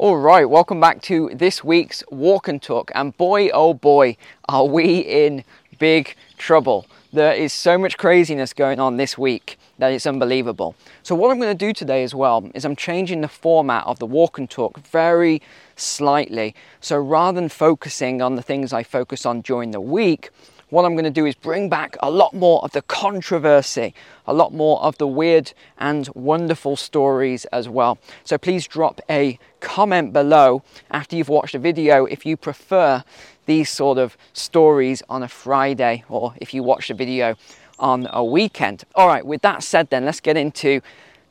All right, welcome back to this week's Walk and Talk. And boy, oh boy, are we in big trouble. There is so much craziness going on this week that it's unbelievable. So, what I'm going to do today as well is I'm changing the format of the Walk and Talk very slightly. So, rather than focusing on the things I focus on during the week, what I'm going to do is bring back a lot more of the controversy, a lot more of the weird and wonderful stories as well. So please drop a comment below after you've watched the video if you prefer these sort of stories on a Friday or if you watch the video on a weekend. All right, with that said, then let's get into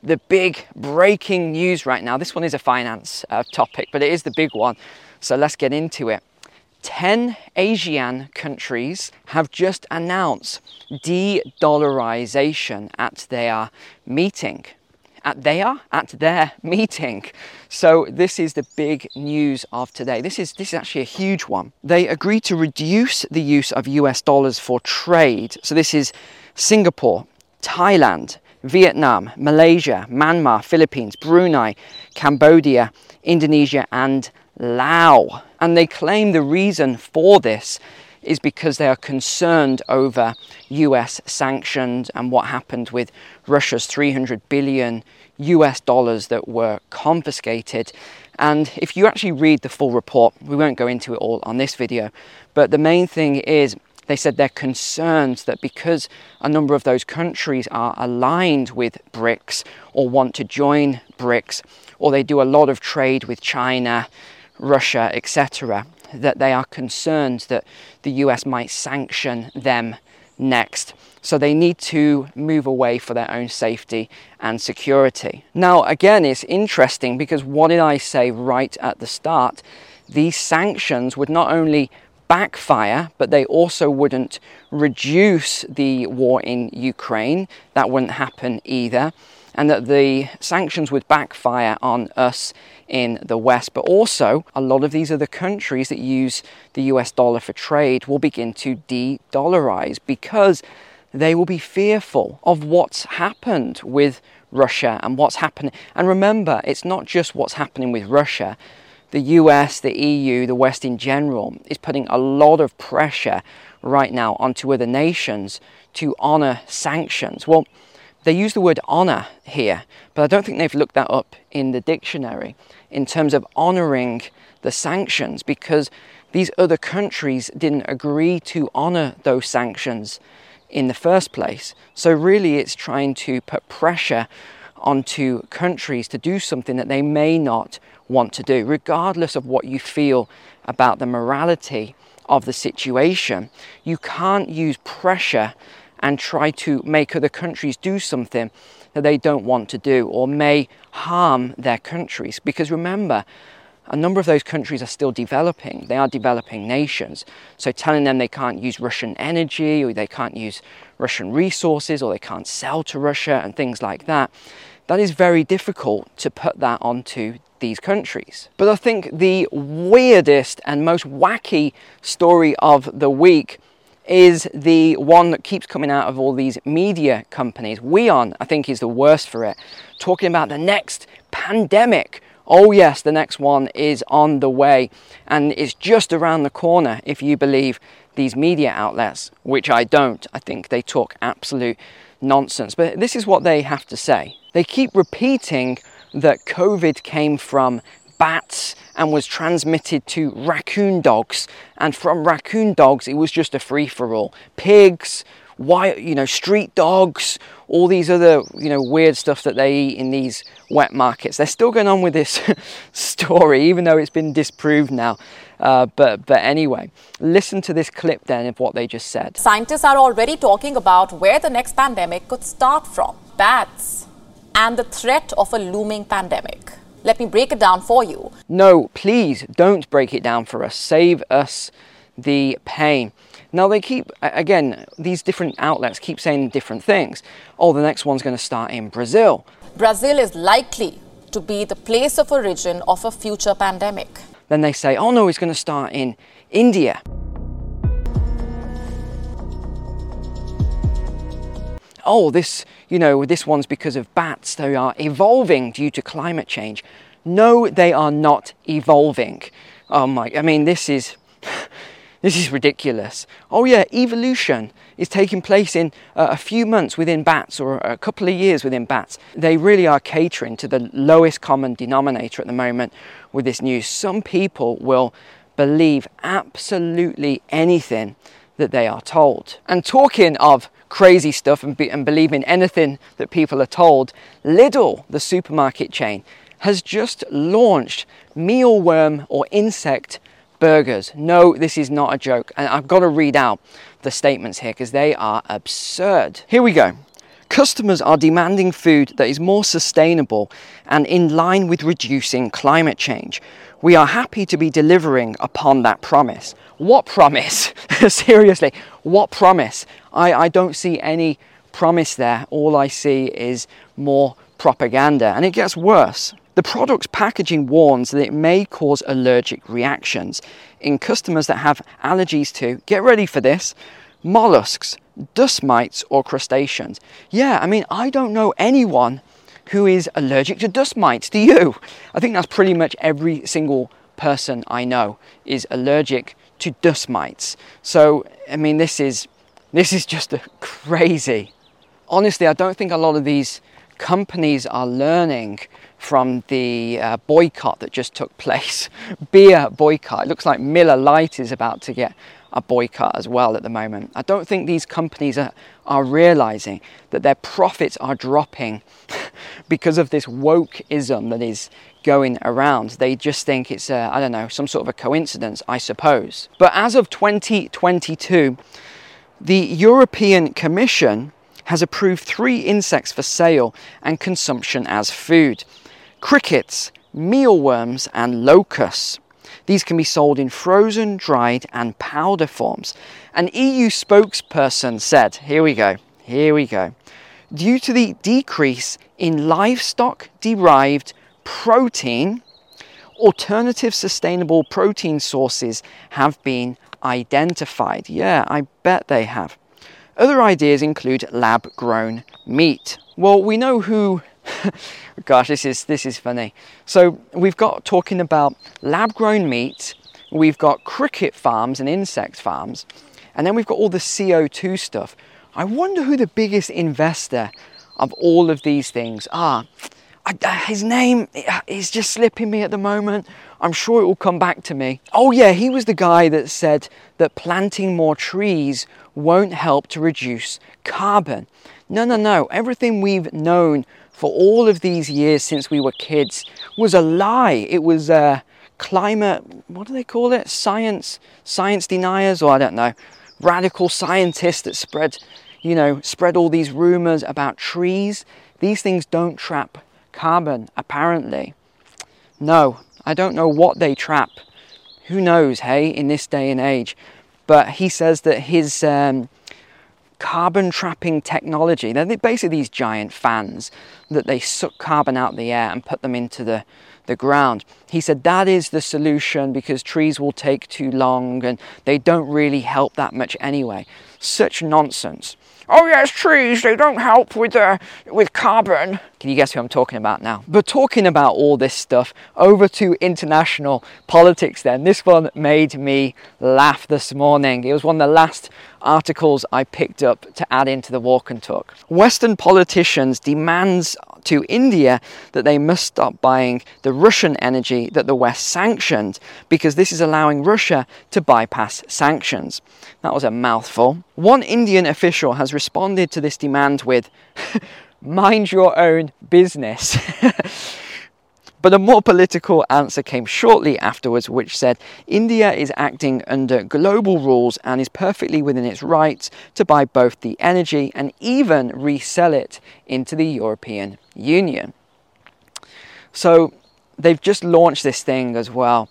the big breaking news right now. This one is a finance uh, topic, but it is the big one. So let's get into it. 10 Asian countries have just announced de dollarization at their meeting. At their at their meeting. So this is the big news of today. This is this is actually a huge one. They agreed to reduce the use of US dollars for trade. So this is Singapore, Thailand, Vietnam, Malaysia, Myanmar, Philippines, Brunei, Cambodia, Indonesia and Laos. And they claim the reason for this is because they are concerned over US sanctions and what happened with Russia's 300 billion US dollars that were confiscated. And if you actually read the full report, we won't go into it all on this video, but the main thing is they said they're concerned that because a number of those countries are aligned with BRICS or want to join BRICS, or they do a lot of trade with China, Russia, etc., that they are concerned that the US might sanction them next. So they need to move away for their own safety and security. Now, again, it's interesting because what did I say right at the start? These sanctions would not only backfire, but they also wouldn't reduce the war in Ukraine. That wouldn't happen either. And that the sanctions would backfire on us in the West. But also, a lot of these other countries that use the US dollar for trade will begin to de dollarize because they will be fearful of what's happened with Russia and what's happening. And remember, it's not just what's happening with Russia. The US, the EU, the West in general is putting a lot of pressure right now onto other nations to honor sanctions. Well, they use the word honor here, but I don't think they've looked that up in the dictionary in terms of honoring the sanctions because these other countries didn't agree to honor those sanctions in the first place. So, really, it's trying to put pressure onto countries to do something that they may not want to do, regardless of what you feel about the morality of the situation. You can't use pressure and try to make other countries do something that they don't want to do or may harm their countries. Because remember, a number of those countries are still developing. They are developing nations. So telling them they can't use Russian energy or they can't use Russian resources or they can't sell to Russia and things like that, that is very difficult to put that onto these countries. But I think the weirdest and most wacky story of the week is the one that keeps coming out of all these media companies. WION, I think, is the worst for it, talking about the next pandemic. Oh, yes, the next one is on the way, and it's just around the corner if you believe these media outlets, which I don't. I think they talk absolute nonsense. But this is what they have to say. They keep repeating that COVID came from bats and was transmitted to raccoon dogs. And from raccoon dogs, it was just a free for all. Pigs, wild, you know, street dogs, all these other, you know, weird stuff that they eat in these wet markets. They're still going on with this story, even though it's been disproved now. Uh, but but anyway, listen to this clip then of what they just said. Scientists are already talking about where the next pandemic could start from: bats, and the threat of a looming pandemic. Let me break it down for you. No, please don't break it down for us. Save us the pain. Now, they keep, again, these different outlets keep saying different things. Oh, the next one's going to start in Brazil. Brazil is likely to be the place of origin of a future pandemic. Then they say, oh no, it's going to start in India. Oh, this, you know, this one's because of bats. They are evolving due to climate change. No, they are not evolving. Oh my, I mean, this is. This is ridiculous. Oh, yeah, evolution is taking place in uh, a few months within bats or a couple of years within bats. They really are catering to the lowest common denominator at the moment with this news. Some people will believe absolutely anything that they are told. And talking of crazy stuff and, be, and believing anything that people are told, Lidl, the supermarket chain, has just launched mealworm or insect burgers. No, this is not a joke. And I've got to read out the statements here because they are absurd. Here we go. Customers are demanding food that is more sustainable and in line with reducing climate change. We are happy to be delivering upon that promise. What promise? Seriously, what promise? I, I don't see any promise there. All I see is more propaganda. And it gets worse. The product's packaging warns that it may cause allergic reactions in customers that have allergies to, get ready for this, mollusks, dust mites, or crustaceans. Yeah, I mean, I don't know anyone who is allergic to dust mites. Do you? I think that's pretty much every single person I know is allergic to dust mites. So, I mean, this is this is just crazy. Honestly, I don't think a lot of these companies are learning from the uh, boycott that just took place. Beer boycott. It looks like Miller Lite is about to get a boycott as well at the moment. I don't think these companies are, are realizing that their profits are dropping because of this wokeism that is going around. They just think it's, I I don't know, some sort of a coincidence, I suppose. But as of 2022, the European Commission has approved three insects for sale and consumption as food crickets, mealworms, and locusts. These can be sold in frozen, dried, and powder forms. An EU spokesperson said, Here we go, here we go. Due to the decrease in livestock derived protein, alternative sustainable protein sources have been identified. Yeah, I bet they have. Other ideas include lab grown meat. Well, we know who Gosh, this is this is funny. So we've got talking about lab-grown meat. We've got cricket farms and insect farms, and then we've got all the CO2 stuff. I wonder who the biggest investor of all of these things are. I, uh, his name is just slipping me at the moment. I'm sure it will come back to me. Oh, yeah, he was the guy that said that planting more trees won't help to reduce carbon. No, no, no. Everything we've known for all of these years since we were kids was a lie. It was uh, climate, what do they call it? Science, science deniers, or I don't know, radical scientists that spread, you know, spread all these rumors about trees. These things don't trap carbon, apparently. No, I don't know what they trap. Who knows, hey, in this day and age. But he says that his um, carbon trapping technology. They're basically these giant fans that they suck carbon out of the air and put them into the, the ground. He said that is the solution because trees will take too long and they don't really help that much anyway. Such nonsense oh yes, trees, they don't help with, uh, with carbon. Can you guess who I'm talking about now? But talking about all this stuff, over to international politics then. This one made me laugh this morning. It was one of the last articles I picked up to add into the walk and talk. Western politicians demands to India that they must stop buying the Russian energy that the West sanctioned because this is allowing Russia to bypass sanctions. That was a mouthful. One Indian official has responded to this demand with, mind your own business. But a more political answer came shortly afterwards, which said India is acting under global rules and is perfectly within its rights to buy both the energy and even resell it into the European Union. So they've just launched this thing as well.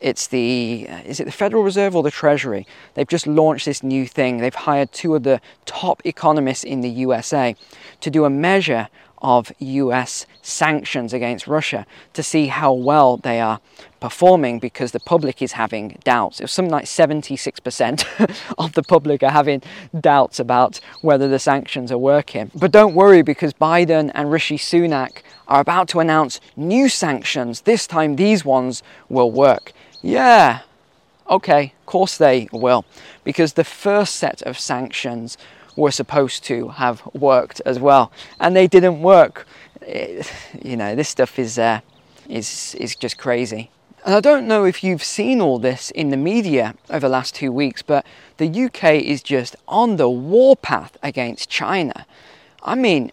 It's the uh, is it the Federal Reserve or the Treasury? They've just launched this new thing. They've hired two of the top economists in the USA to do a measure of US sanctions against Russia to see how well they are performing because the public is having doubts. It was something like 76% of the public are having doubts about whether the sanctions are working. But don't worry because Biden and Rishi Sunak are about to announce new sanctions. This time, these ones will work. Yeah, okay, of course they will. Because the first set of sanctions were supposed to have worked as well, and they didn't work. It, you know, this stuff is uh, is is just crazy. And I don't know if you've seen all this in the media over the last two weeks, but the UK is just on the warpath against China. I mean,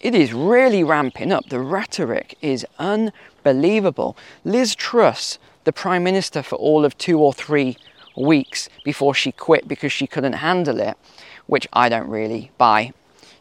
it is really ramping up. The rhetoric is unbelievable. Liz Truss, the Prime Minister for all of two or three weeks before she quit because she couldn't handle it, which I don't really buy.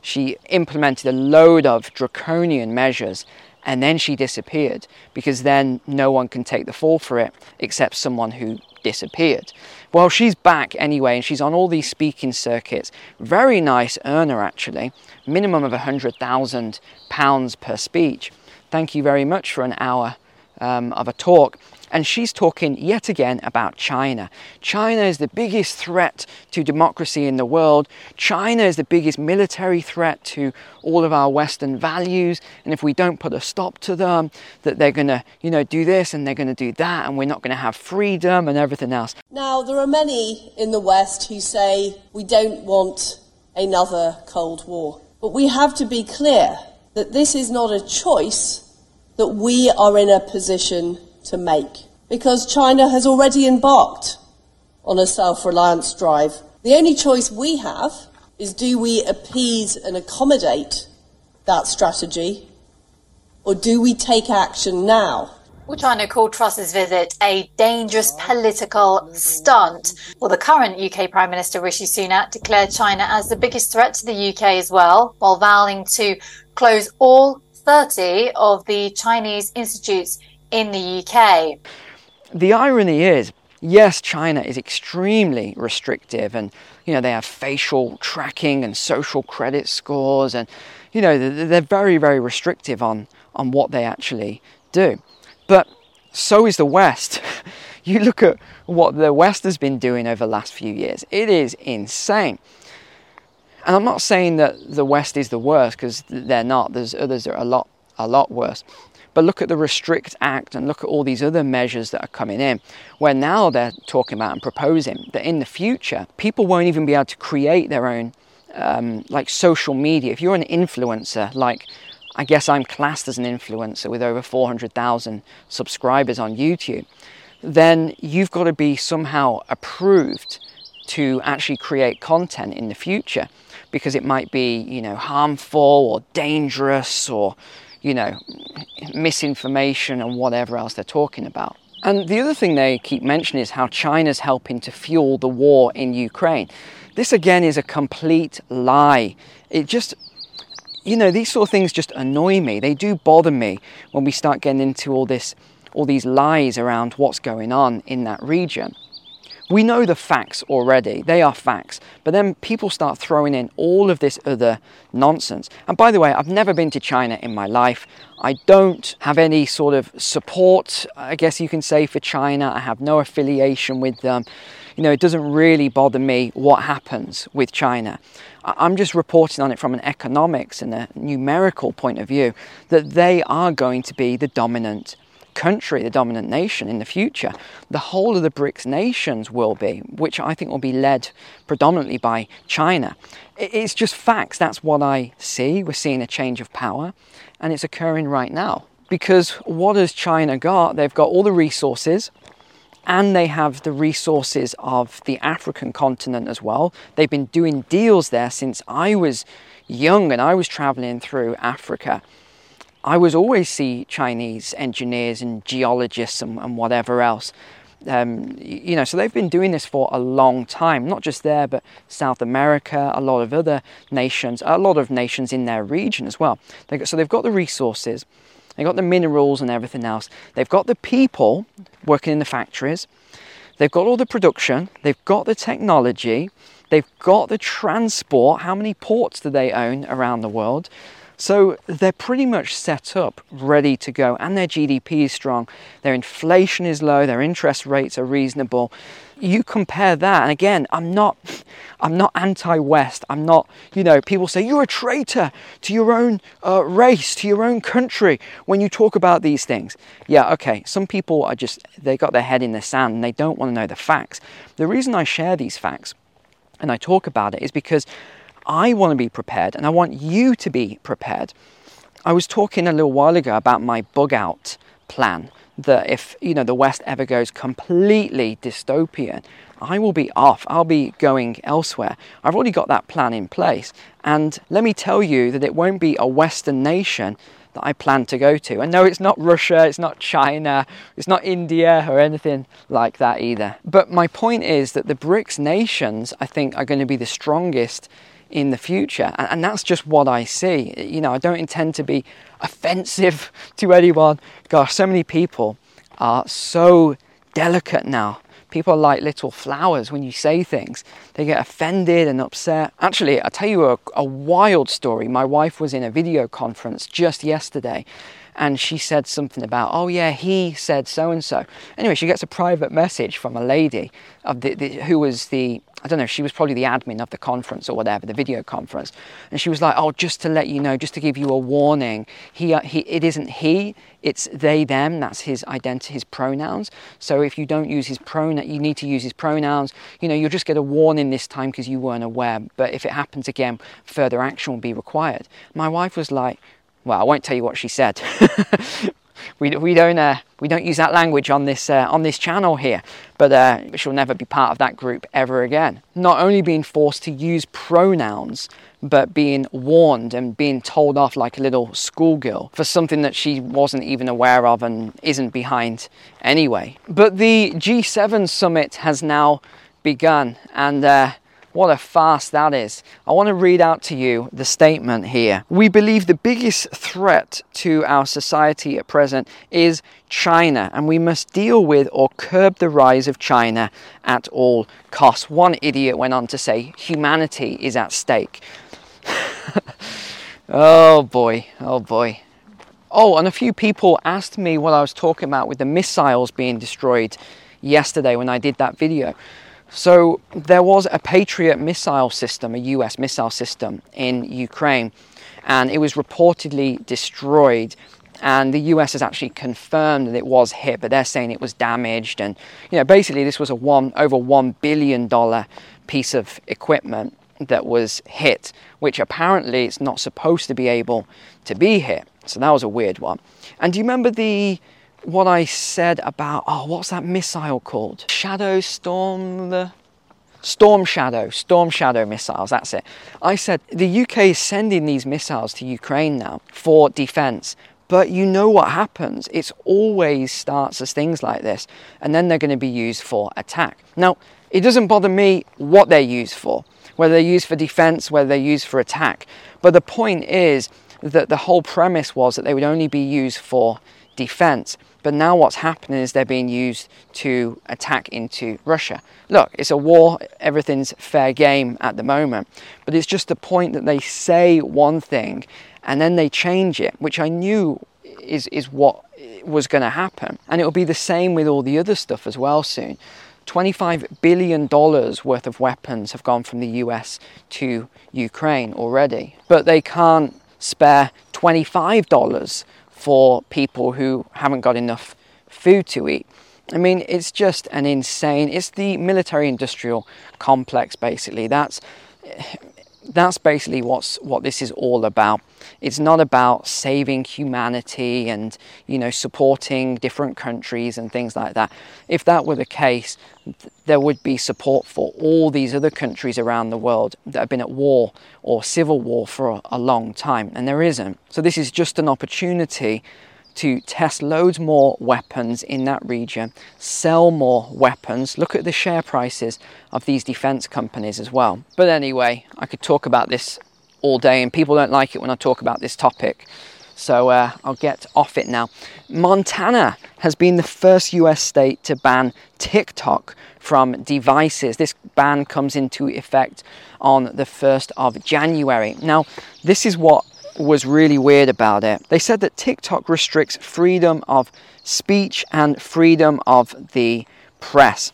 She implemented a load of draconian measures and then she disappeared because then no one can take the fall for it except someone who disappeared. Well, she's back anyway, and she's on all these speaking circuits. Very nice earner, actually, minimum of £100,000 per speech. Thank you very much for an hour um, of a talk and she's talking yet again about China. China is the biggest threat to democracy in the world. China is the biggest military threat to all of our Western values. And if we don't put a stop to them, that they're going to, you know, do this and they're going to do that, and we're not going to have freedom and everything else. Now, there are many in the West who say we don't want another Cold War. But we have to be clear that this is not a choice that we are in a position to make because China has already embarked on a self reliance drive. The only choice we have is do we appease and accommodate that strategy or do we take action now? Well, China called Truss's visit a dangerous political stunt. Well, the current UK Prime Minister Rishi Sunak declared China as the biggest threat to the UK as well, while vowing to close all 30 of the Chinese institutes in the UK. The irony is, yes, China is extremely restrictive and, you know, they have facial tracking and social credit scores and, you know, they're very, very restrictive on, on what they actually do. But so is the West. you look at what the West has been doing over the last few years, it is insane. And I'm not saying that the West is the worst because they're not. There's others that are a lot, a lot worse. But look at the Restrict Act and look at all these other measures that are coming in, where now they're talking about and proposing that in the future, people won't even be able to create their own um, like social media. If you're an influencer, like I guess I'm classed as an influencer with over 400,000 subscribers on YouTube, then you've got to be somehow approved to actually create content in the future because it might be, you know, harmful or dangerous or you know, misinformation and whatever else they're talking about. And the other thing they keep mentioning is how China's helping to fuel the war in Ukraine. This again is a complete lie. It just, you know, these sort of things just annoy me. They do bother me when we start getting into all this, all these lies around what's going on in that region. We know the facts already, they are facts, but then people start throwing in all of this other nonsense. And by the way, I've never been to China in my life. I don't have any sort of support, I guess you can say, for China. I have no affiliation with them. You know, it doesn't really bother me what happens with China. I'm just reporting on it from an economics and a numerical point of view that they are going to be the dominant country, the dominant nation in the future. The whole of the BRICS nations will be, which I think will be led predominantly by China. It's just facts. That's what I see. We're seeing a change of power, and it's occurring right now. Because what has China got? They've got all the resources, and they have the resources of the African continent as well. They've been doing deals there since I was young and I was traveling through Africa I would always see Chinese engineers and geologists and, and whatever else. Um, you know, so they've been doing this for a long time, not just there, but South America, a lot of other nations, a lot of nations in their region as well. They so they've got the resources, they've got the minerals and everything else, they've got the people working in the factories, they've got all the production, they've got the technology, they've got the transport. How many ports do they own around the world? So they're pretty much set up, ready to go, and their GDP is strong, their inflation is low, their interest rates are reasonable. You compare that, and again, I'm not, I'm not anti-West. I'm not, you know, people say you're a traitor to your own uh, race, to your own country when you talk about these things. Yeah, okay. Some people are just they got their head in the sand and they don't want to know the facts. The reason I share these facts and I talk about it is because I want to be prepared and I want you to be prepared. I was talking a little while ago about my bug out plan that if you know the West ever goes completely dystopian, I will be off. I'll be going elsewhere. I've already got that plan in place. And let me tell you that it won't be a Western nation that I plan to go to. And no, it's not Russia, it's not China, it's not India or anything like that either. But my point is that the BRICS nations, I think, are going to be the strongest in the future. And, and, that's just what I see. You know, I don't intend to be offensive to anyone. Gosh, so many people are so delicate now. People are like little flowers when you say things. They get offended and upset. Actually, I'll tell you a, a wild story. My wife was in a video conference just yesterday and she said something about, oh yeah, he said so and so. Anyway, she gets a private message from a lady of the, the, who was the, I don't know, she was probably the admin of the conference or whatever, the video conference, and she was like, oh, just to let you know, just to give you a warning, he, uh, he, it isn't he, it's they, them. That's his identity, his pronouns. So if you don't use his pronoun, you need to use his pronouns. You know, you'll just get a warning this time because you weren't aware. But if it happens again, further action will be required. My wife was like, well, I won't tell you what she said. we, we don't uh, we don't use that language on this uh, on this channel here, but uh, she'll never be part of that group ever again. Not only being forced to use pronouns, but being warned and being told off like a little schoolgirl for something that she wasn't even aware of and isn't behind anyway. But the G7 summit has now begun, and uh, what a farce that is. I want to read out to you the statement here. We believe the biggest threat to our society at present is China, and we must deal with or curb the rise of China at all costs. One idiot went on to say humanity is at stake. oh boy, oh boy. Oh, and a few people asked me what I was talking about with the missiles being destroyed yesterday when I did that video. So there was a Patriot missile system, a US missile system in Ukraine, and it was reportedly destroyed. And the US has actually confirmed that it was hit, but they're saying it was damaged. And you know, basically, this was a one over one billion dollar piece of equipment that was hit, which apparently it's not supposed to be able to be hit. So that was a weird one. And do you remember the what I said about, oh, what's that missile called? Shadow Storm, the Storm Shadow, Storm Shadow missiles, that's it. I said the UK is sending these missiles to Ukraine now for defense. But you know what happens? It always starts as things like this, and then they're going to be used for attack. Now, it doesn't bother me what they're used for, whether they're used for defense, whether they're used for attack. But the point is that the whole premise was that they would only be used for defense. But now what's happening is they're being used to attack into Russia. Look, it's a war, everything's fair game at the moment. But it's just the point that they say one thing and then they change it, which I knew is, is what was going to happen. And it'll be the same with all the other stuff as well soon. $25 billion worth of weapons have gone from the US to Ukraine already, but they can't spare $25 for people who haven't got enough food to eat. I mean, it's just an insane. It's the military-industrial complex, basically. That's that's basically what's what this is all about. It's not about saving humanity and you know supporting different countries and things like that. If that were the case, there would be support for all these other countries around the world that have been at war or civil war for a, a long time, and there isn't. So this is just an opportunity to test loads more weapons in that region, sell more weapons. Look at the share prices of these defense companies as well. But anyway, I could talk about this all day, and people don't like it when I talk about this topic. So uh, I'll get off it now. Montana has been the first US state to ban TikTok from devices. This ban comes into effect on the 1st of January. Now, this is what was really weird about it. They said that TikTok restricts freedom of speech and freedom of the press.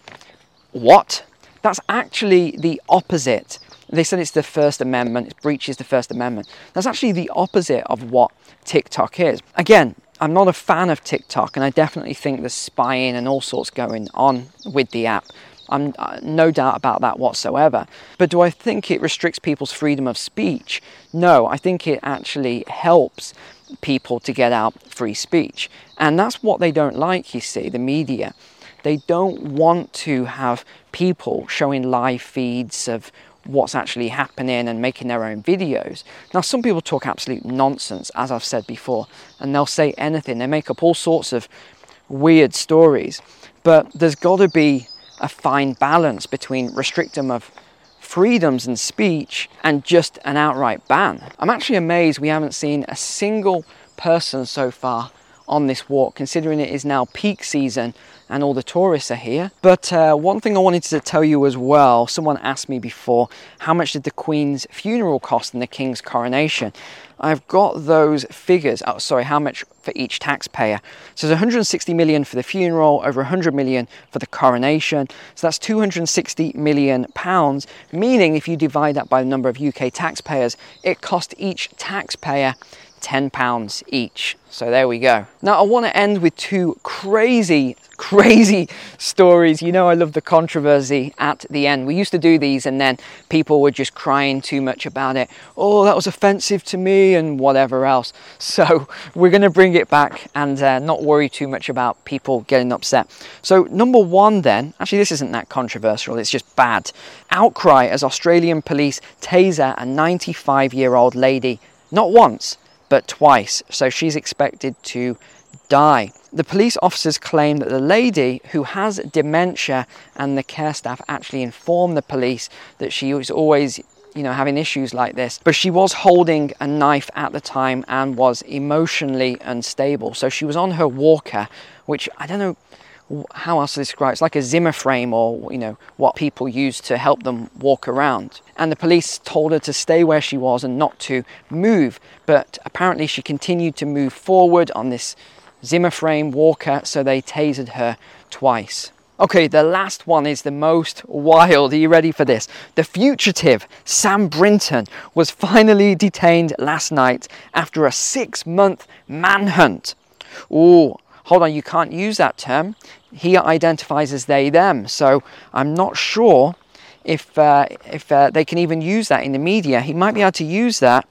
What? That's actually the opposite. They said it's the First Amendment, it breaches the First Amendment. That's actually the opposite of what TikTok is. Again, I'm not a fan of TikTok, and I definitely think there's spying and all sorts going on with the app. I'm uh, no doubt about that whatsoever. But do I think it restricts people's freedom of speech? No, I think it actually helps people to get out free speech. And that's what they don't like, you see, the media. They don't want to have people showing live feeds of what's actually happening and making their own videos. Now, some people talk absolute nonsense, as I've said before, and they'll say anything. They make up all sorts of weird stories. But there's got to be a fine balance between restricting of freedoms and speech and just an outright ban. I'm actually amazed we haven't seen a single person so far on this walk, considering it is now peak season and all the tourists are here. But uh, one thing I wanted to tell you as well someone asked me before how much did the Queen's funeral cost in the King's coronation? I've got those figures. Oh, sorry, how much for each taxpayer? So there's 160 million for the funeral, over 100 million for the coronation. So that's 260 million pounds. Meaning, if you divide that by the number of UK taxpayers, it cost each taxpayer £10 each. So there we go. Now I want to end with two crazy, crazy stories. You know, I love the controversy at the end. We used to do these and then people were just crying too much about it. Oh, that was offensive to me and whatever else. So we're going to bring it back and uh, not worry too much about people getting upset. So, number one, then, actually, this isn't that controversial, it's just bad. Outcry as Australian police taser a 95 year old lady, not once but twice, so she's expected to die. The police officers claim that the lady who has dementia and the care staff actually informed the police that she was always you know having issues like this but she was holding a knife at the time and was emotionally unstable so she was on her walker which i don't know how else to describe it? It's like a Zimmer frame or, you know, what people use to help them walk around. And the police told her to stay where she was and not to move. But apparently she continued to move forward on this Zimmer frame walker, so they tasered her twice. Okay, the last one is the most wild. Are you ready for this? The fugitive, Sam Brinton, was finally detained last night after a six month manhunt. Oh, hold on, you can't use that term. He identifies as they, them. So I'm not sure if, uh, if uh, they can even use that in the media. He might be able to use that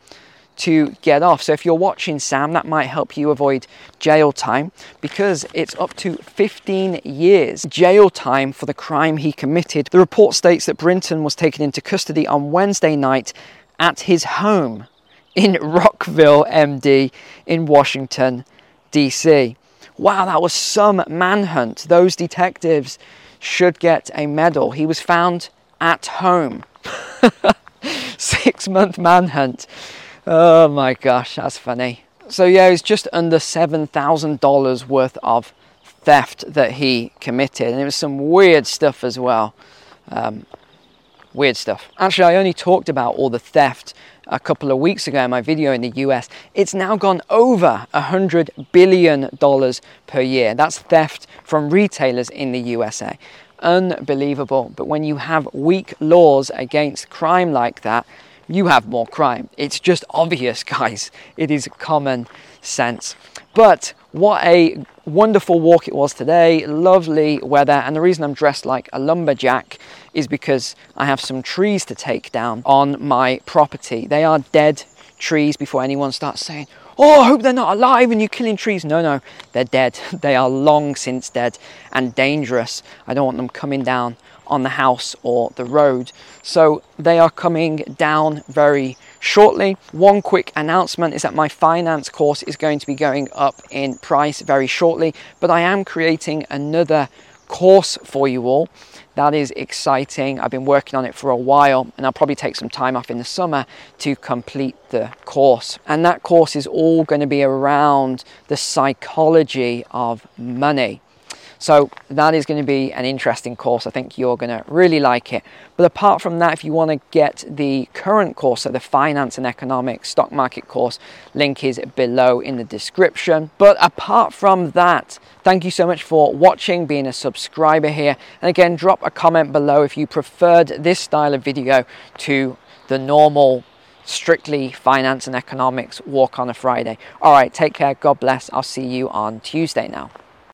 to get off. So if you're watching Sam, that might help you avoid jail time because it's up to 15 years jail time for the crime he committed. The report states that Brinton was taken into custody on Wednesday night at his home in Rockville, MD, in Washington, D.C. Wow, that was some manhunt. Those detectives should get a medal. He was found at home. Six month manhunt. Oh my gosh, that's funny. So, yeah, it's just under $7,000 worth of theft that he committed. And it was some weird stuff as well. Um, weird stuff. Actually, I only talked about all the theft a couple of weeks ago in my video in the US, it's now gone over $100 billion per year. That's theft from retailers in the USA. Unbelievable. But when you have weak laws against crime like that, you have more crime. It's just obvious, guys. It is common sense. But what a wonderful walk it was today. Lovely weather. And the reason I'm dressed like a lumberjack is because I have some trees to take down on my property. They are dead trees before anyone starts saying, Oh, I hope they're not alive and you're killing trees. No, no, they're dead. They are long since dead and dangerous. I don't want them coming down on the house or the road. So they are coming down very shortly. One quick announcement is that my finance course is going to be going up in price very shortly, but I am creating another course for you all. That is exciting. I've been working on it for a while and I'll probably take some time off in the summer to complete the course. And that course is all going to be around the psychology of money. So that is going to be an interesting course. I think you're going to really like it. But apart from that, if you want to get the current course, so the finance and economics stock market course, link is below in the description. But apart from that, thank you so much for watching, being a subscriber here. And again, drop a comment below if you preferred this style of video to the normal strictly finance and economics walk on a Friday. All right, take care. God bless. I'll see you on Tuesday now.